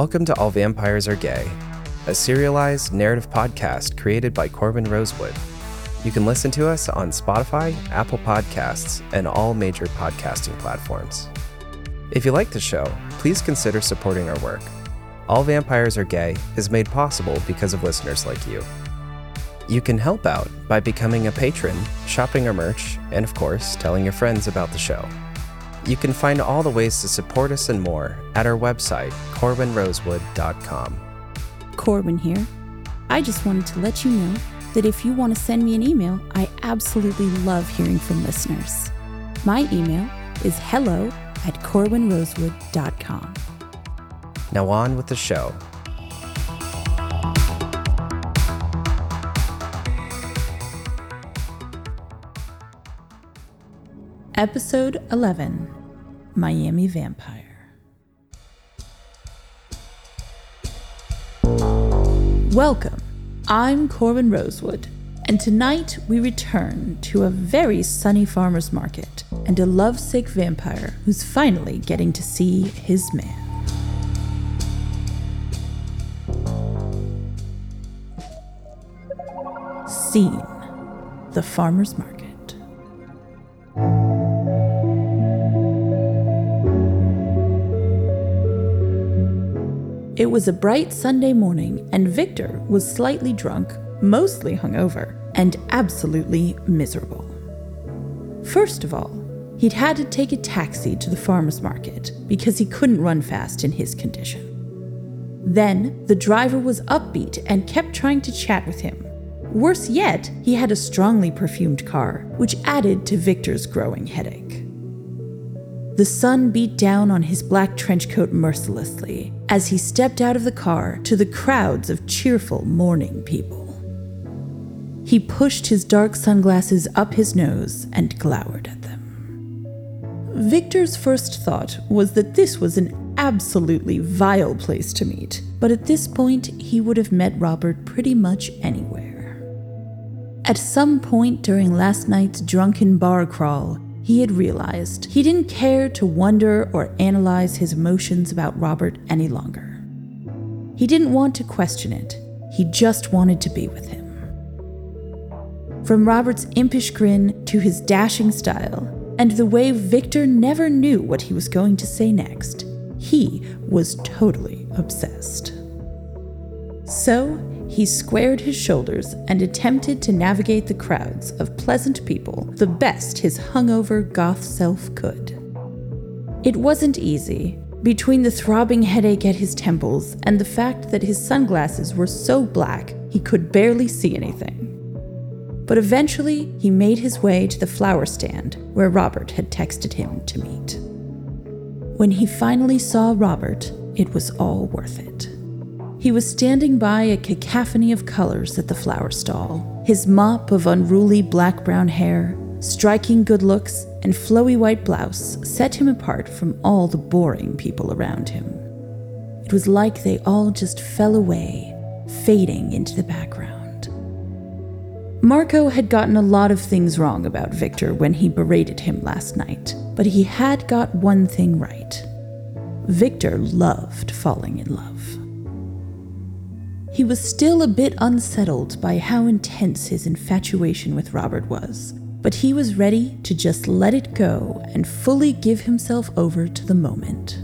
Welcome to All Vampires Are Gay, a serialized narrative podcast created by Corbin Rosewood. You can listen to us on Spotify, Apple Podcasts, and all major podcasting platforms. If you like the show, please consider supporting our work. All Vampires Are Gay is made possible because of listeners like you. You can help out by becoming a patron, shopping our merch, and of course, telling your friends about the show. You can find all the ways to support us and more at our website, corbinrosewood.com. Corbin here. I just wanted to let you know that if you want to send me an email, I absolutely love hearing from listeners. My email is hello at corbinrosewood.com. Now, on with the show. Episode 11 Miami Vampire. Welcome. I'm Corbin Rosewood, and tonight we return to a very sunny farmer's market and a lovesick vampire who's finally getting to see his man. Scene The Farmer's Market. It was a bright Sunday morning, and Victor was slightly drunk, mostly hungover, and absolutely miserable. First of all, he'd had to take a taxi to the farmer's market because he couldn't run fast in his condition. Then, the driver was upbeat and kept trying to chat with him. Worse yet, he had a strongly perfumed car, which added to Victor's growing headache. The sun beat down on his black trench coat mercilessly as he stepped out of the car to the crowds of cheerful morning people. He pushed his dark sunglasses up his nose and glowered at them. Victor's first thought was that this was an absolutely vile place to meet, but at this point, he would have met Robert pretty much anywhere. At some point during last night's drunken bar crawl, he had realized he didn't care to wonder or analyze his emotions about Robert any longer. He didn't want to question it, he just wanted to be with him. From Robert's impish grin to his dashing style, and the way Victor never knew what he was going to say next, he was totally obsessed. So, he squared his shoulders and attempted to navigate the crowds of pleasant people the best his hungover goth self could. It wasn't easy, between the throbbing headache at his temples and the fact that his sunglasses were so black he could barely see anything. But eventually, he made his way to the flower stand where Robert had texted him to meet. When he finally saw Robert, it was all worth it. He was standing by a cacophony of colors at the flower stall. His mop of unruly black brown hair, striking good looks, and flowy white blouse set him apart from all the boring people around him. It was like they all just fell away, fading into the background. Marco had gotten a lot of things wrong about Victor when he berated him last night, but he had got one thing right. Victor loved falling in love. He was still a bit unsettled by how intense his infatuation with Robert was, but he was ready to just let it go and fully give himself over to the moment.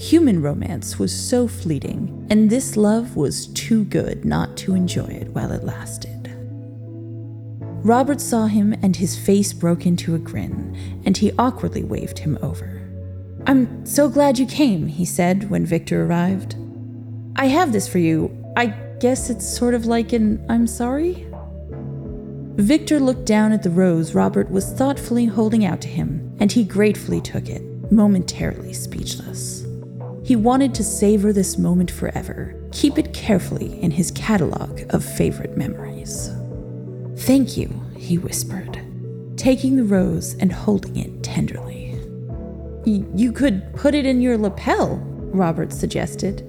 Human romance was so fleeting, and this love was too good not to enjoy it while it lasted. Robert saw him and his face broke into a grin, and he awkwardly waved him over. I'm so glad you came, he said when Victor arrived. I have this for you. I guess it's sort of like an I'm sorry? Victor looked down at the rose Robert was thoughtfully holding out to him, and he gratefully took it, momentarily speechless. He wanted to savor this moment forever, keep it carefully in his catalog of favorite memories. Thank you, he whispered, taking the rose and holding it tenderly. You could put it in your lapel, Robert suggested.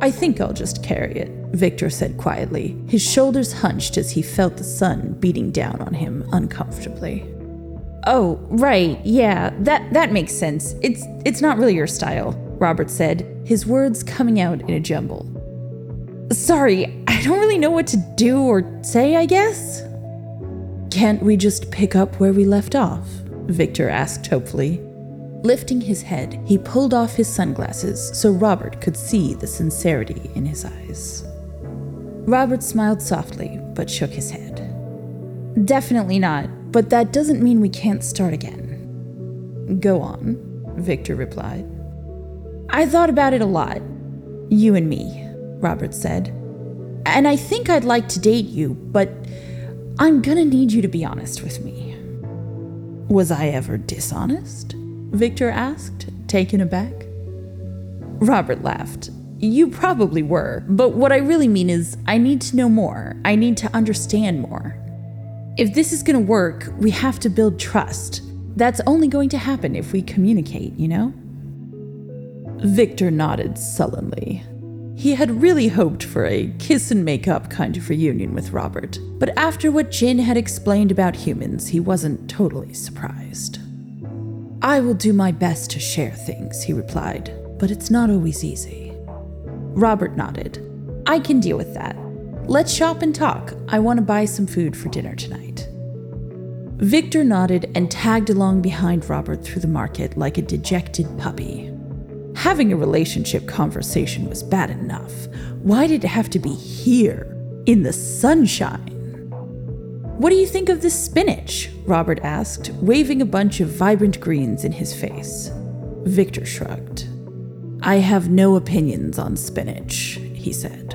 I think I'll just carry it, Victor said quietly, his shoulders hunched as he felt the sun beating down on him uncomfortably. Oh, right, yeah, that, that makes sense. It's, it's not really your style, Robert said, his words coming out in a jumble. Sorry, I don't really know what to do or say, I guess. Can't we just pick up where we left off? Victor asked hopefully. Lifting his head, he pulled off his sunglasses so Robert could see the sincerity in his eyes. Robert smiled softly, but shook his head. Definitely not, but that doesn't mean we can't start again. Go on, Victor replied. I thought about it a lot. You and me, Robert said. And I think I'd like to date you, but I'm gonna need you to be honest with me. Was I ever dishonest? Victor asked, taken aback. Robert laughed. You probably were, but what I really mean is, I need to know more. I need to understand more. If this is gonna work, we have to build trust. That's only going to happen if we communicate, you know? Victor nodded sullenly. He had really hoped for a kiss and make up kind of reunion with Robert, but after what Jin had explained about humans, he wasn't totally surprised. I will do my best to share things, he replied, but it's not always easy. Robert nodded. I can deal with that. Let's shop and talk. I want to buy some food for dinner tonight. Victor nodded and tagged along behind Robert through the market like a dejected puppy. Having a relationship conversation was bad enough. Why did it have to be here, in the sunshine? What do you think of this spinach? Robert asked, waving a bunch of vibrant greens in his face. Victor shrugged. I have no opinions on spinach, he said.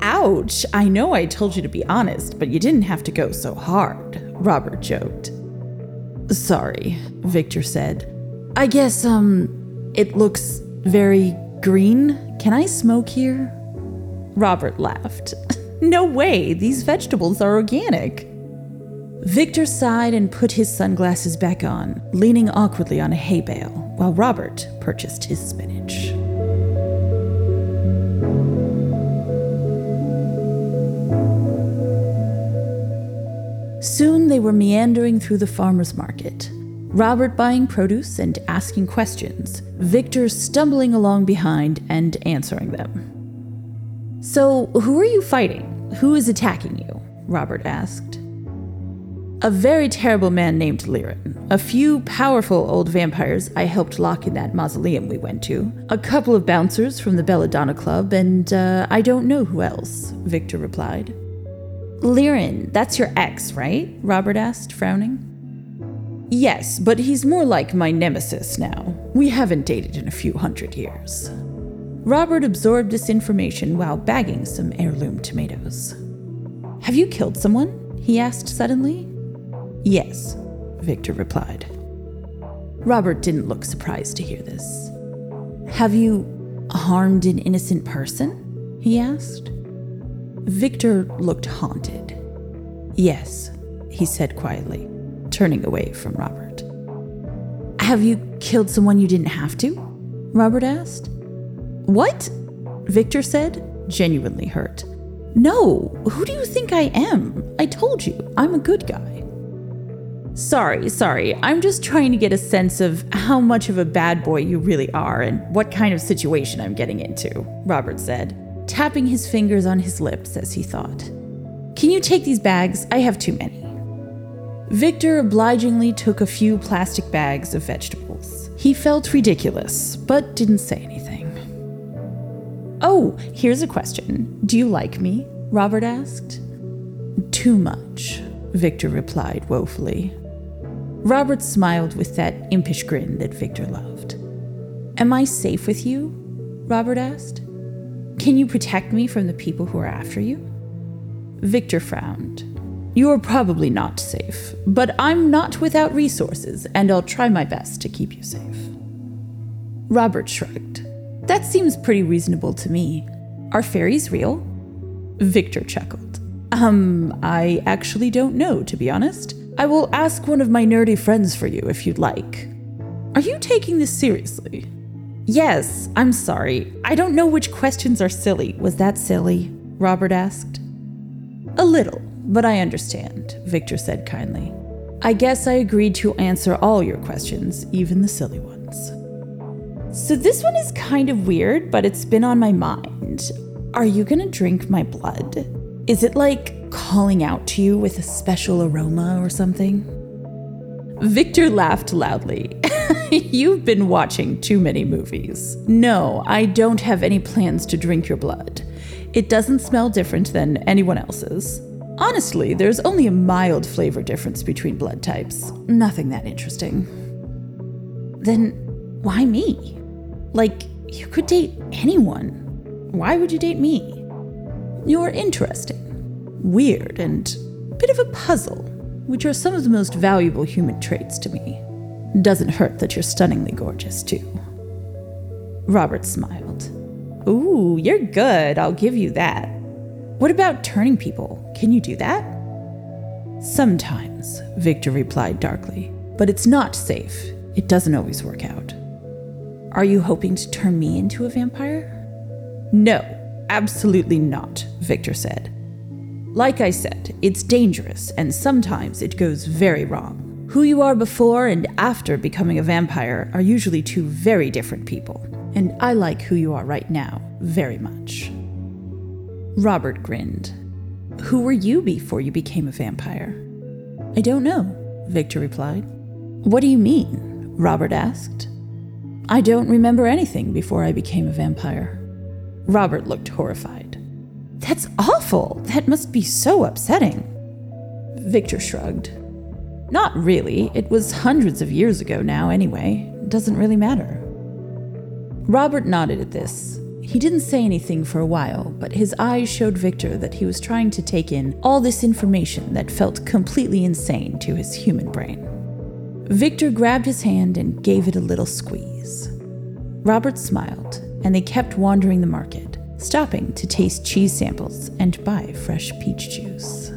Ouch! I know I told you to be honest, but you didn't have to go so hard, Robert joked. Sorry, Victor said. I guess, um, it looks very green. Can I smoke here? Robert laughed. no way, these vegetables are organic. Victor sighed and put his sunglasses back on, leaning awkwardly on a hay bale, while Robert purchased his spinach. Soon they were meandering through the farmer's market, Robert buying produce and asking questions, Victor stumbling along behind and answering them. So, who are you fighting? Who is attacking you? Robert asked. A very terrible man named Liren, a few powerful old vampires I helped lock in that mausoleum we went to, a couple of bouncers from the Belladonna Club, and uh, I don't know who else, Victor replied. Liren, that's your ex, right? Robert asked, frowning. Yes, but he's more like my nemesis now. We haven't dated in a few hundred years. Robert absorbed this information while bagging some heirloom tomatoes. Have you killed someone? he asked suddenly. Yes, Victor replied. Robert didn't look surprised to hear this. Have you harmed an innocent person? he asked. Victor looked haunted. Yes, he said quietly turning away from Robert. Have you killed someone you didn't have to? Robert asked. What? Victor said, genuinely hurt. No, who do you think I am? I told you, I'm a good guy. Sorry, sorry, I'm just trying to get a sense of how much of a bad boy you really are and what kind of situation I'm getting into, Robert said, tapping his fingers on his lips as he thought. Can you take these bags? I have too many. Victor obligingly took a few plastic bags of vegetables. He felt ridiculous, but didn't say anything. Oh, here's a question. Do you like me? Robert asked. Too much, Victor replied woefully. Robert smiled with that impish grin that Victor loved. Am I safe with you? Robert asked. Can you protect me from the people who are after you? Victor frowned. You're probably not safe, but I'm not without resources, and I'll try my best to keep you safe. Robert shrugged. That seems pretty reasonable to me. Are fairies real? Victor chuckled. Um, I actually don't know, to be honest. I will ask one of my nerdy friends for you if you'd like. Are you taking this seriously? Yes, I'm sorry. I don't know which questions are silly. Was that silly? Robert asked. A little but I understand, Victor said kindly. I guess I agreed to answer all your questions, even the silly ones. So this one is kind of weird, but it's been on my mind. Are you gonna drink my blood? Is it like calling out to you with a special aroma or something? Victor laughed loudly. You've been watching too many movies. No, I don't have any plans to drink your blood. It doesn't smell different than anyone else's. Honestly, there's only a mild flavor difference between blood types. Nothing that interesting. Then why me? Like, you could date anyone. Why would you date me? You're interesting, weird, and a bit of a puzzle, which are some of the most valuable human traits to me. Doesn't hurt that you're stunningly gorgeous, too. Robert smiled. Ooh, you're good, I'll give you that. What about turning people? Can you do that? Sometimes, Victor replied darkly, but it's not safe. It doesn't always work out. Are you hoping to turn me into a vampire? No, absolutely not, Victor said. Like I said, it's dangerous, and sometimes it goes very wrong. Who you are before and after becoming a vampire are usually two very different people, and I like who you are right now very much. Robert grinned. Who were you before you became a vampire? I don't know, Victor replied. What do you mean? Robert asked. I don't remember anything before I became a vampire. Robert looked horrified. That's awful! That must be so upsetting. Victor shrugged. Not really. It was hundreds of years ago now, anyway. It Doesn't really matter. Robert nodded at this. He didn't say anything for a while, but his eyes showed Victor that he was trying to take in all this information that felt completely insane to his human brain. Victor grabbed his hand and gave it a little squeeze. Robert smiled, and they kept wandering the market, stopping to taste cheese samples and buy fresh peach juice.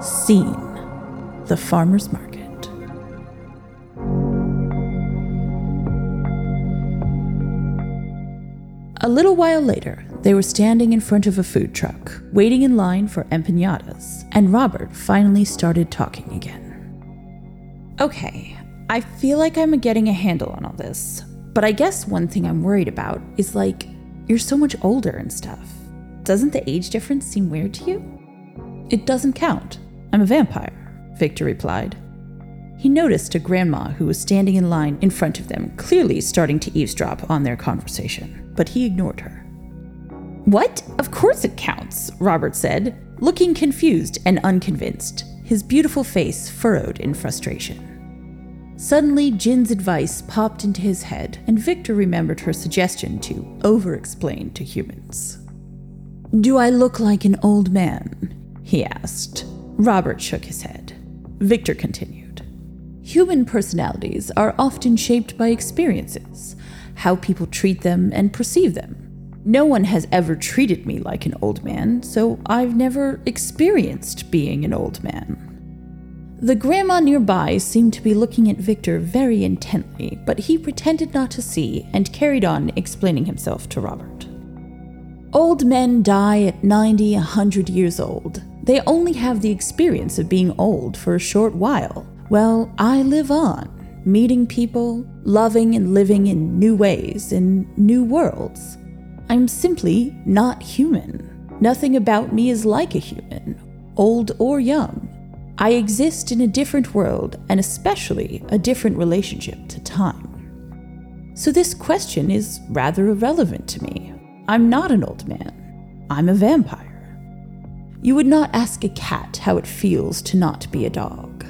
Scene The Farmer's Market. A little while later, they were standing in front of a food truck, waiting in line for empanadas, and Robert finally started talking again. Okay, I feel like I'm getting a handle on all this, but I guess one thing I'm worried about is like, you're so much older and stuff. Doesn't the age difference seem weird to you? It doesn't count. I'm a vampire, Victor replied. He noticed a grandma who was standing in line in front of them, clearly starting to eavesdrop on their conversation, but he ignored her. What? Of course it counts, Robert said, looking confused and unconvinced, his beautiful face furrowed in frustration. Suddenly, Jin's advice popped into his head, and Victor remembered her suggestion to over explain to humans. Do I look like an old man? he asked. Robert shook his head. Victor continued. Human personalities are often shaped by experiences, how people treat them and perceive them. No one has ever treated me like an old man, so I've never experienced being an old man. The grandma nearby seemed to be looking at Victor very intently, but he pretended not to see and carried on explaining himself to Robert. Old men die at 90, 100 years old. They only have the experience of being old for a short while. Well, I live on, meeting people, loving and living in new ways, in new worlds. I'm simply not human. Nothing about me is like a human, old or young. I exist in a different world and especially a different relationship to time. So this question is rather irrelevant to me. I'm not an old man. I'm a vampire. You would not ask a cat how it feels to not be a dog.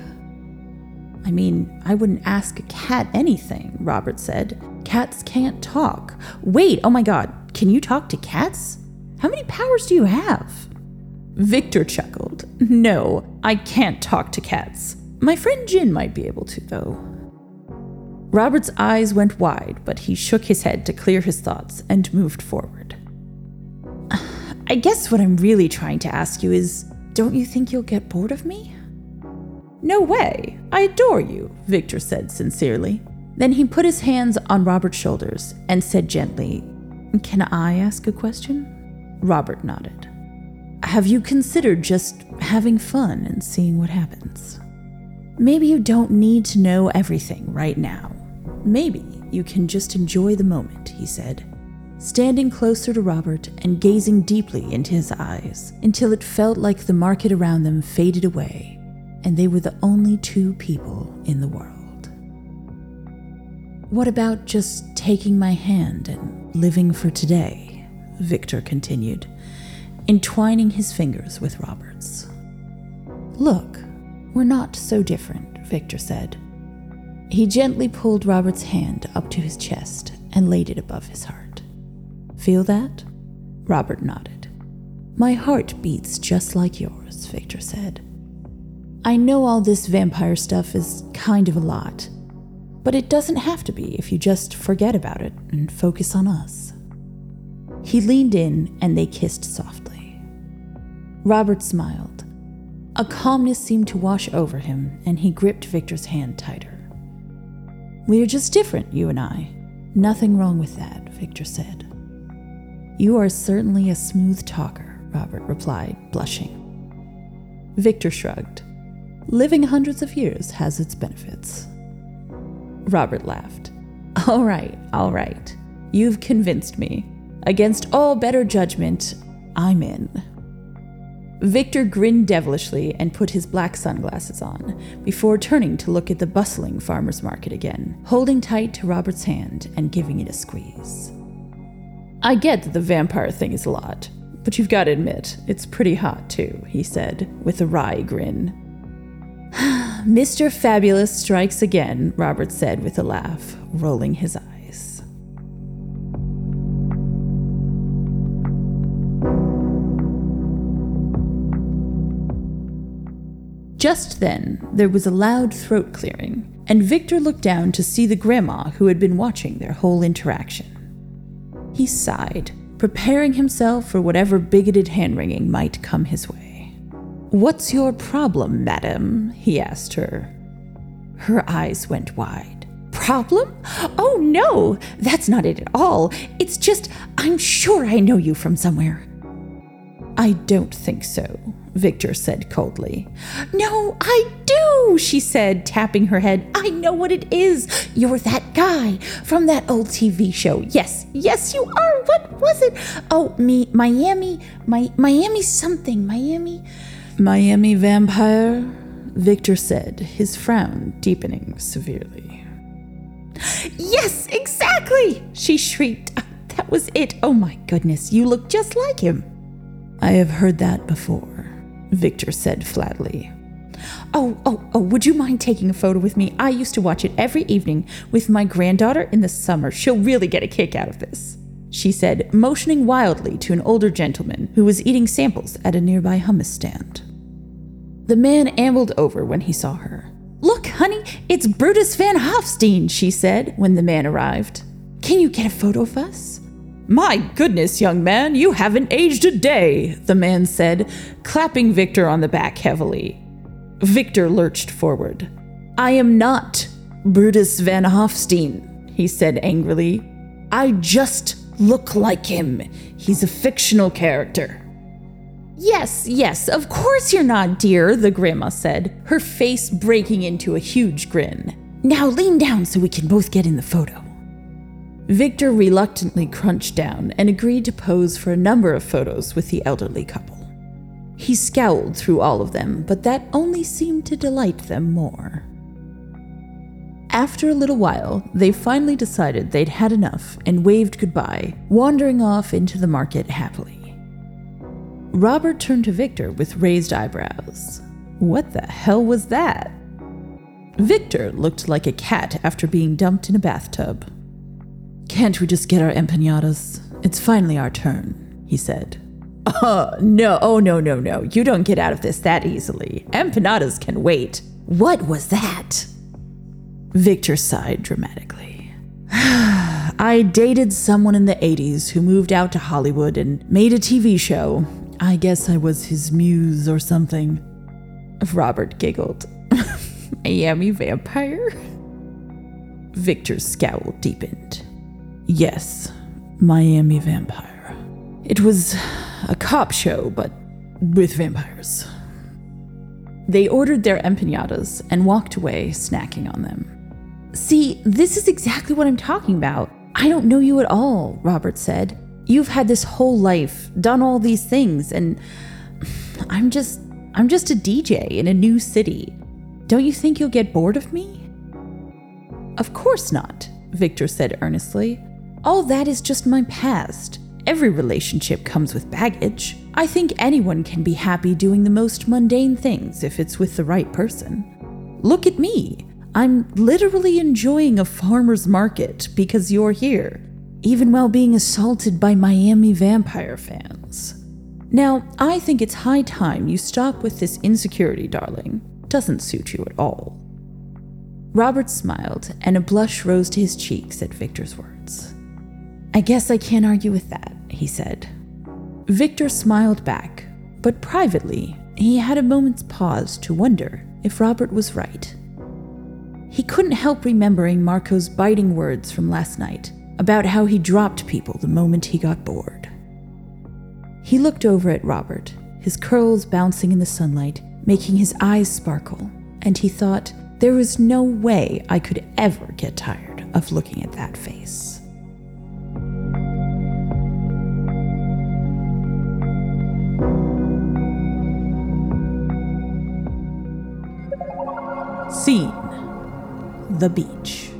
I mean, I wouldn't ask a cat anything, Robert said. Cats can't talk. Wait, oh my god, can you talk to cats? How many powers do you have? Victor chuckled. No, I can't talk to cats. My friend Jin might be able to, though. Robert's eyes went wide, but he shook his head to clear his thoughts and moved forward. I guess what I'm really trying to ask you is don't you think you'll get bored of me? No way. I adore you, Victor said sincerely. Then he put his hands on Robert's shoulders and said gently, Can I ask a question? Robert nodded. Have you considered just having fun and seeing what happens? Maybe you don't need to know everything right now. Maybe you can just enjoy the moment, he said, standing closer to Robert and gazing deeply into his eyes until it felt like the market around them faded away and they were the only two people in the world. What about just taking my hand and living for today? Victor continued, entwining his fingers with Robert's. Look, we're not so different, Victor said. He gently pulled Robert's hand up to his chest and laid it above his heart. Feel that? Robert nodded. My heart beats just like yours, Victor said. I know all this vampire stuff is kind of a lot, but it doesn't have to be if you just forget about it and focus on us. He leaned in and they kissed softly. Robert smiled. A calmness seemed to wash over him, and he gripped Victor's hand tighter. We're just different, you and I. Nothing wrong with that, Victor said. You are certainly a smooth talker, Robert replied, blushing. Victor shrugged. Living hundreds of years has its benefits. Robert laughed. All right, all right. You've convinced me. Against all better judgment, I'm in. Victor grinned devilishly and put his black sunglasses on, before turning to look at the bustling farmer's market again, holding tight to Robert's hand and giving it a squeeze. I get that the vampire thing is a lot, but you've got to admit, it's pretty hot too, he said, with a wry grin. Mr. Fabulous strikes again, Robert said with a laugh, rolling his eyes. Just then, there was a loud throat clearing, and Victor looked down to see the grandma who had been watching their whole interaction. He sighed, preparing himself for whatever bigoted hand wringing might come his way. What's your problem, madam? he asked her. Her eyes went wide. Problem? Oh, no, that's not it at all. It's just, I'm sure I know you from somewhere. I don't think so, Victor said coldly. No, I do, she said, tapping her head. I know what it is. You're that guy from that old TV show. Yes, yes, you are. What was it? Oh, me, Miami, my, Miami something, Miami. Miami vampire? Victor said, his frown deepening severely. Yes, exactly! She shrieked. That was it. Oh my goodness, you look just like him. I have heard that before, Victor said flatly. Oh, oh, oh, would you mind taking a photo with me? I used to watch it every evening with my granddaughter in the summer. She'll really get a kick out of this, she said, motioning wildly to an older gentleman who was eating samples at a nearby hummus stand. The man ambled over when he saw her. Look, honey, it's Brutus Van Hofstein, she said when the man arrived. Can you get a photo of us? My goodness, young man, you haven't aged a day, the man said, clapping Victor on the back heavily. Victor lurched forward. I am not Brutus Van Hofstein, he said angrily. I just look like him. He's a fictional character. Yes, yes, of course you're not, dear, the grandma said, her face breaking into a huge grin. Now lean down so we can both get in the photo. Victor reluctantly crunched down and agreed to pose for a number of photos with the elderly couple. He scowled through all of them, but that only seemed to delight them more. After a little while, they finally decided they'd had enough and waved goodbye, wandering off into the market happily. Robert turned to Victor with raised eyebrows. What the hell was that? Victor looked like a cat after being dumped in a bathtub. Can't we just get our empanadas? It's finally our turn, he said. Oh, no, oh, no, no, no. You don't get out of this that easily. Empanadas can wait. What was that? Victor sighed dramatically. I dated someone in the 80s who moved out to Hollywood and made a TV show. I guess I was his muse or something. Robert giggled. Miami vampire? Victor's scowl deepened. Yes, Miami vampire. It was a cop show, but with vampires. They ordered their empanadas and walked away, snacking on them. See, this is exactly what I'm talking about. I don't know you at all, Robert said. You've had this whole life, done all these things, and I'm just I'm just a DJ in a new city. Don't you think you'll get bored of me? Of course not, Victor said earnestly. All that is just my past. Every relationship comes with baggage. I think anyone can be happy doing the most mundane things if it's with the right person. Look at me. I'm literally enjoying a farmer's market because you're here, even while being assaulted by Miami vampire fans. Now, I think it's high time you stop with this insecurity, darling. Doesn't suit you at all. Robert smiled, and a blush rose to his cheeks at Victor's words. I guess I can't argue with that, he said. Victor smiled back, but privately, he had a moment's pause to wonder if Robert was right. He couldn't help remembering Marco's biting words from last night about how he dropped people the moment he got bored. He looked over at Robert, his curls bouncing in the sunlight, making his eyes sparkle, and he thought, there is no way I could ever get tired of looking at that face. Scene The beach.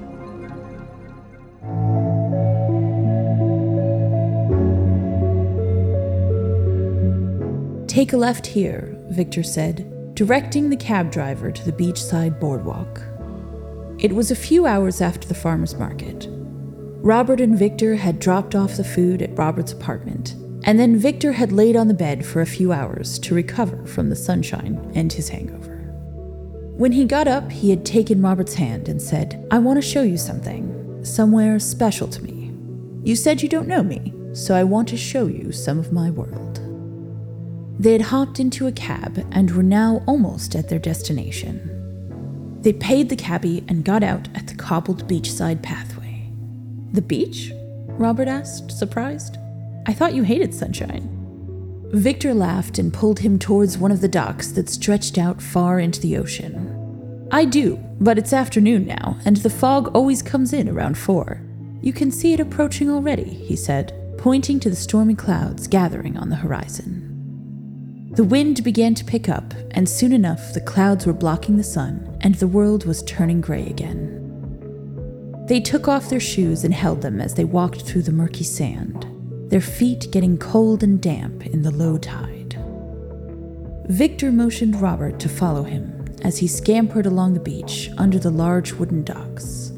Take a left here, Victor said, directing the cab driver to the beachside boardwalk. It was a few hours after the farmer's market. Robert and Victor had dropped off the food at Robert's apartment, and then Victor had laid on the bed for a few hours to recover from the sunshine and his hangover. When he got up, he had taken Robert's hand and said, I want to show you something, somewhere special to me. You said you don't know me, so I want to show you some of my world. They had hopped into a cab and were now almost at their destination. They paid the cabbie and got out at the cobbled beachside pathway. The beach? Robert asked, surprised. I thought you hated sunshine. Victor laughed and pulled him towards one of the docks that stretched out far into the ocean. I do, but it's afternoon now, and the fog always comes in around four. You can see it approaching already, he said, pointing to the stormy clouds gathering on the horizon. The wind began to pick up, and soon enough the clouds were blocking the sun, and the world was turning gray again. They took off their shoes and held them as they walked through the murky sand their feet getting cold and damp in the low tide. Victor motioned Robert to follow him as he scampered along the beach under the large wooden docks.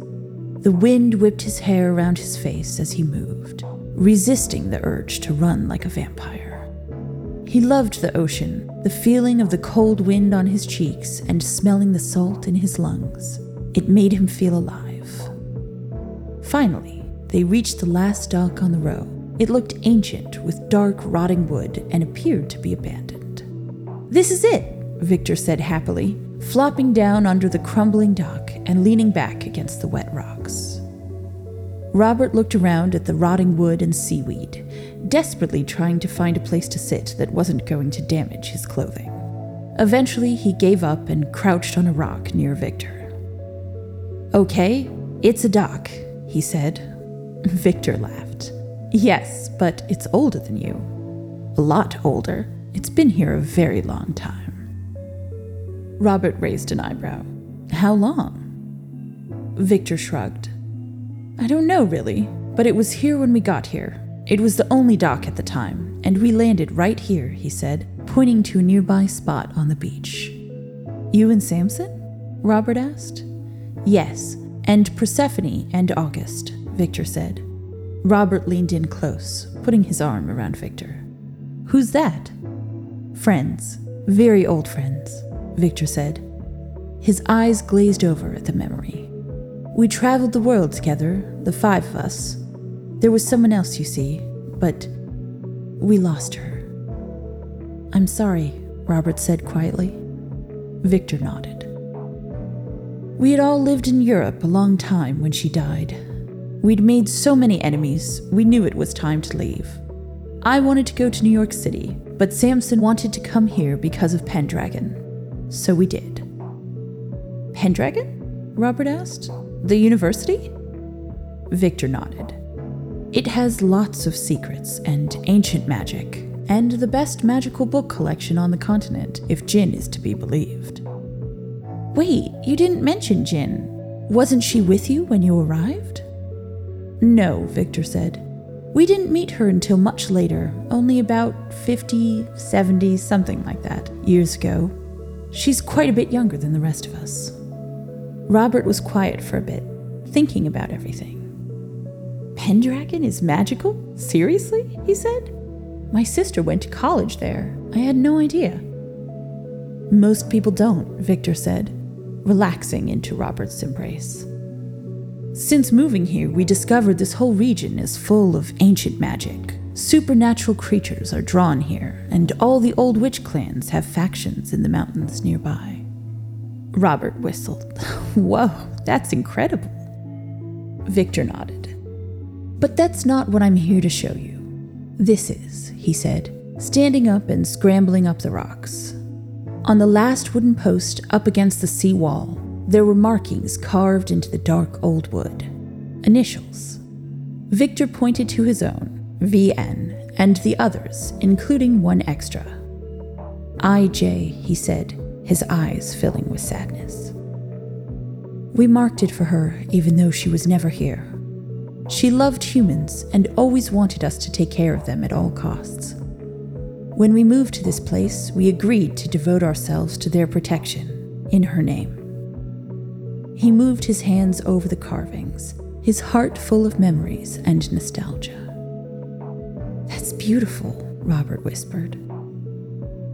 The wind whipped his hair around his face as he moved, resisting the urge to run like a vampire. He loved the ocean, the feeling of the cold wind on his cheeks and smelling the salt in his lungs. It made him feel alive. Finally, they reached the last dock on the row it looked ancient, with dark, rotting wood, and appeared to be abandoned. This is it, Victor said happily, flopping down under the crumbling dock and leaning back against the wet rocks. Robert looked around at the rotting wood and seaweed, desperately trying to find a place to sit that wasn't going to damage his clothing. Eventually, he gave up and crouched on a rock near Victor. Okay, it's a dock, he said. Victor laughed. Yes, but it's older than you. A lot older. It's been here a very long time. Robert raised an eyebrow. How long? Victor shrugged. I don't know, really, but it was here when we got here. It was the only dock at the time, and we landed right here, he said, pointing to a nearby spot on the beach. You and Samson? Robert asked. Yes, and Persephone and August, Victor said. Robert leaned in close, putting his arm around Victor. Who's that? Friends. Very old friends, Victor said. His eyes glazed over at the memory. We traveled the world together, the five of us. There was someone else, you see, but we lost her. I'm sorry, Robert said quietly. Victor nodded. We had all lived in Europe a long time when she died, We'd made so many enemies, we knew it was time to leave. I wanted to go to New York City, but Samson wanted to come here because of Pendragon. so we did. Pendragon? Robert asked. The university? Victor nodded. It has lots of secrets and ancient magic, and the best magical book collection on the continent, if Jin is to be believed. Wait, you didn't mention Jin. Wasn't she with you when you arrived? No, Victor said. We didn't meet her until much later, only about 50, 70, something like that, years ago. She's quite a bit younger than the rest of us. Robert was quiet for a bit, thinking about everything. Pendragon is magical? Seriously? he said. My sister went to college there. I had no idea. Most people don't, Victor said, relaxing into Robert's embrace. Since moving here, we discovered this whole region is full of ancient magic. Supernatural creatures are drawn here, and all the old witch clans have factions in the mountains nearby. Robert whistled. Whoa, that's incredible. Victor nodded. But that's not what I'm here to show you. This is, he said, standing up and scrambling up the rocks. On the last wooden post up against the sea wall, there were markings carved into the dark old wood. Initials. Victor pointed to his own, VN, and the others, including one extra. IJ, he said, his eyes filling with sadness. We marked it for her, even though she was never here. She loved humans and always wanted us to take care of them at all costs. When we moved to this place, we agreed to devote ourselves to their protection in her name. He moved his hands over the carvings, his heart full of memories and nostalgia. That's beautiful, Robert whispered.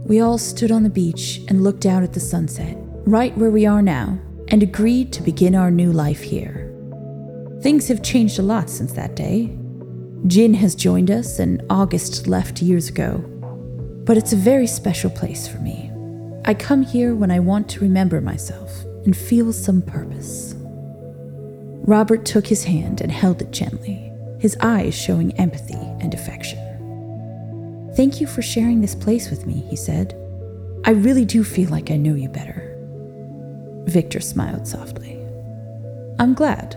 We all stood on the beach and looked out at the sunset, right where we are now, and agreed to begin our new life here. Things have changed a lot since that day. Jin has joined us, and August left years ago. But it's a very special place for me. I come here when I want to remember myself and feel some purpose. Robert took his hand and held it gently, his eyes showing empathy and affection. Thank you for sharing this place with me, he said. I really do feel like I know you better. Victor smiled softly. I'm glad.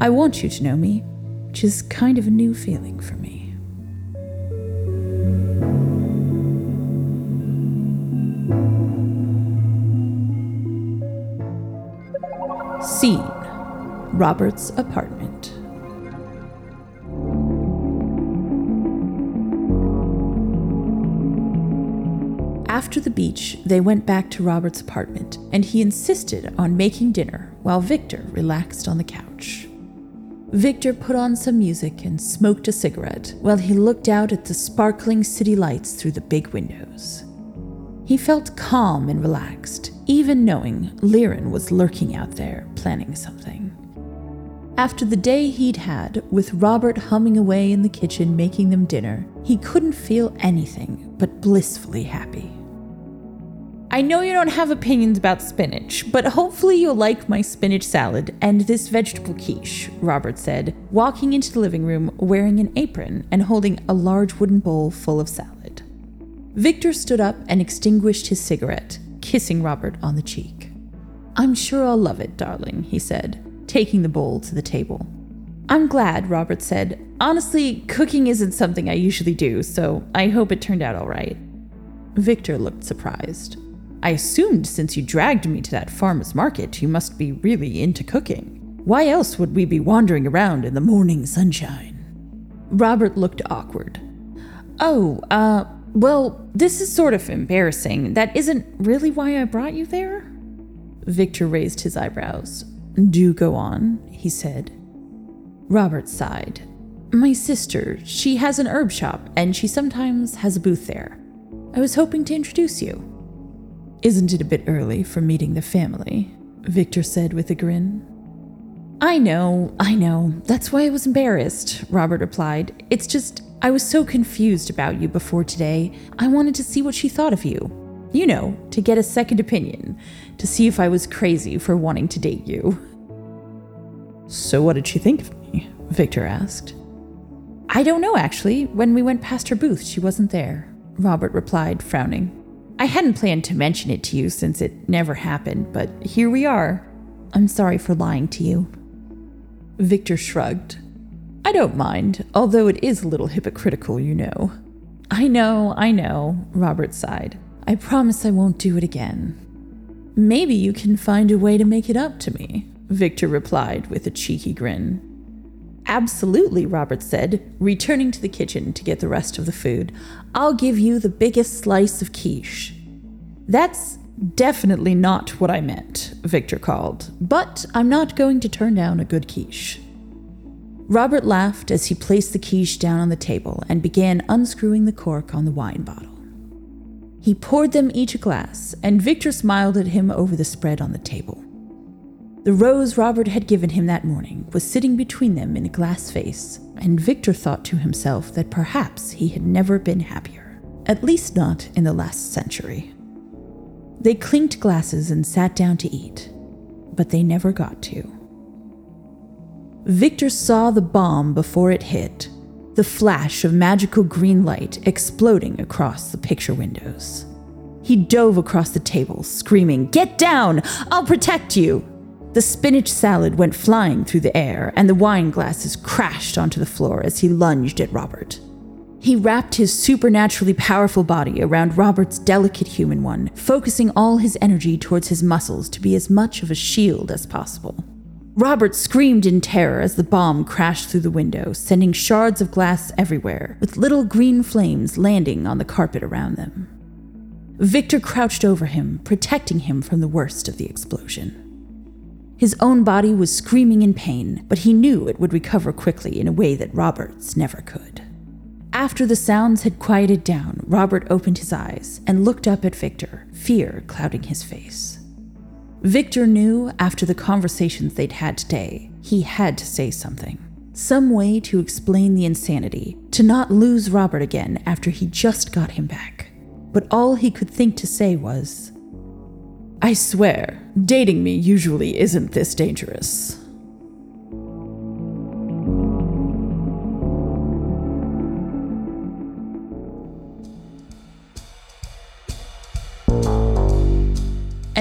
I want you to know me, which is kind of a new feeling for me. Robert's apartment. After the beach, they went back to Robert's apartment, and he insisted on making dinner while Victor relaxed on the couch. Victor put on some music and smoked a cigarette while he looked out at the sparkling city lights through the big windows. He felt calm and relaxed, even knowing Liren was lurking out there planning something. After the day he'd had, with Robert humming away in the kitchen making them dinner, he couldn't feel anything but blissfully happy. I know you don't have opinions about spinach, but hopefully you'll like my spinach salad and this vegetable quiche, Robert said, walking into the living room wearing an apron and holding a large wooden bowl full of salad. Victor stood up and extinguished his cigarette, kissing Robert on the cheek. I'm sure I'll love it, darling, he said, taking the bowl to the table. I'm glad, Robert said. Honestly, cooking isn't something I usually do, so I hope it turned out all right. Victor looked surprised. I assumed since you dragged me to that farmer's market, you must be really into cooking. Why else would we be wandering around in the morning sunshine? Robert looked awkward. Oh, uh, well, this is sort of embarrassing. That isn't really why I brought you there? Victor raised his eyebrows. Do go on, he said. Robert sighed. My sister, she has an herb shop, and she sometimes has a booth there. I was hoping to introduce you. Isn't it a bit early for meeting the family? Victor said with a grin. I know, I know. That's why I was embarrassed, Robert replied. It's just, I was so confused about you before today. I wanted to see what she thought of you. You know, to get a second opinion, to see if I was crazy for wanting to date you. So, what did she think of me? Victor asked. I don't know, actually. When we went past her booth, she wasn't there, Robert replied, frowning. I hadn't planned to mention it to you since it never happened, but here we are. I'm sorry for lying to you. Victor shrugged. I don't mind, although it is a little hypocritical, you know. I know, I know, Robert sighed. I promise I won't do it again. Maybe you can find a way to make it up to me, Victor replied with a cheeky grin. Absolutely, Robert said, returning to the kitchen to get the rest of the food. I'll give you the biggest slice of quiche. That's definitely not what I meant, Victor called, but I'm not going to turn down a good quiche. Robert laughed as he placed the quiche down on the table and began unscrewing the cork on the wine bottle. He poured them each a glass, and Victor smiled at him over the spread on the table. The rose Robert had given him that morning was sitting between them in a glass vase, and Victor thought to himself that perhaps he had never been happier, at least not in the last century. They clinked glasses and sat down to eat, but they never got to. Victor saw the bomb before it hit, the flash of magical green light exploding across the picture windows. He dove across the table, screaming, Get down! I'll protect you! The spinach salad went flying through the air, and the wine glasses crashed onto the floor as he lunged at Robert. He wrapped his supernaturally powerful body around Robert's delicate human one, focusing all his energy towards his muscles to be as much of a shield as possible. Robert screamed in terror as the bomb crashed through the window, sending shards of glass everywhere, with little green flames landing on the carpet around them. Victor crouched over him, protecting him from the worst of the explosion. His own body was screaming in pain, but he knew it would recover quickly in a way that Robert's never could. After the sounds had quieted down, Robert opened his eyes and looked up at Victor, fear clouding his face. Victor knew after the conversations they'd had today, he had to say something. Some way to explain the insanity, to not lose Robert again after he just got him back. But all he could think to say was, I swear, dating me usually isn't this dangerous.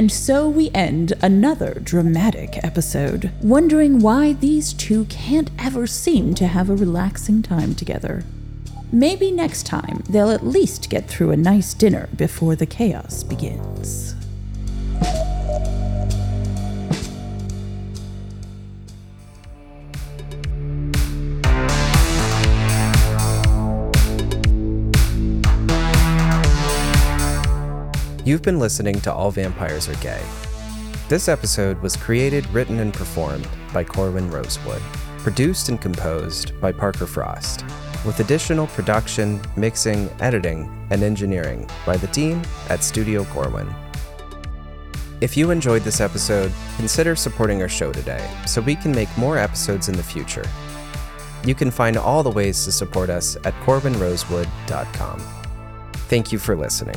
And so we end another dramatic episode, wondering why these two can't ever seem to have a relaxing time together. Maybe next time they'll at least get through a nice dinner before the chaos begins. You've been listening to All Vampires Are Gay. This episode was created, written, and performed by Corwin Rosewood, produced and composed by Parker Frost, with additional production, mixing, editing, and engineering by the team at Studio Corwin. If you enjoyed this episode, consider supporting our show today so we can make more episodes in the future. You can find all the ways to support us at corbinrosewood.com. Thank you for listening.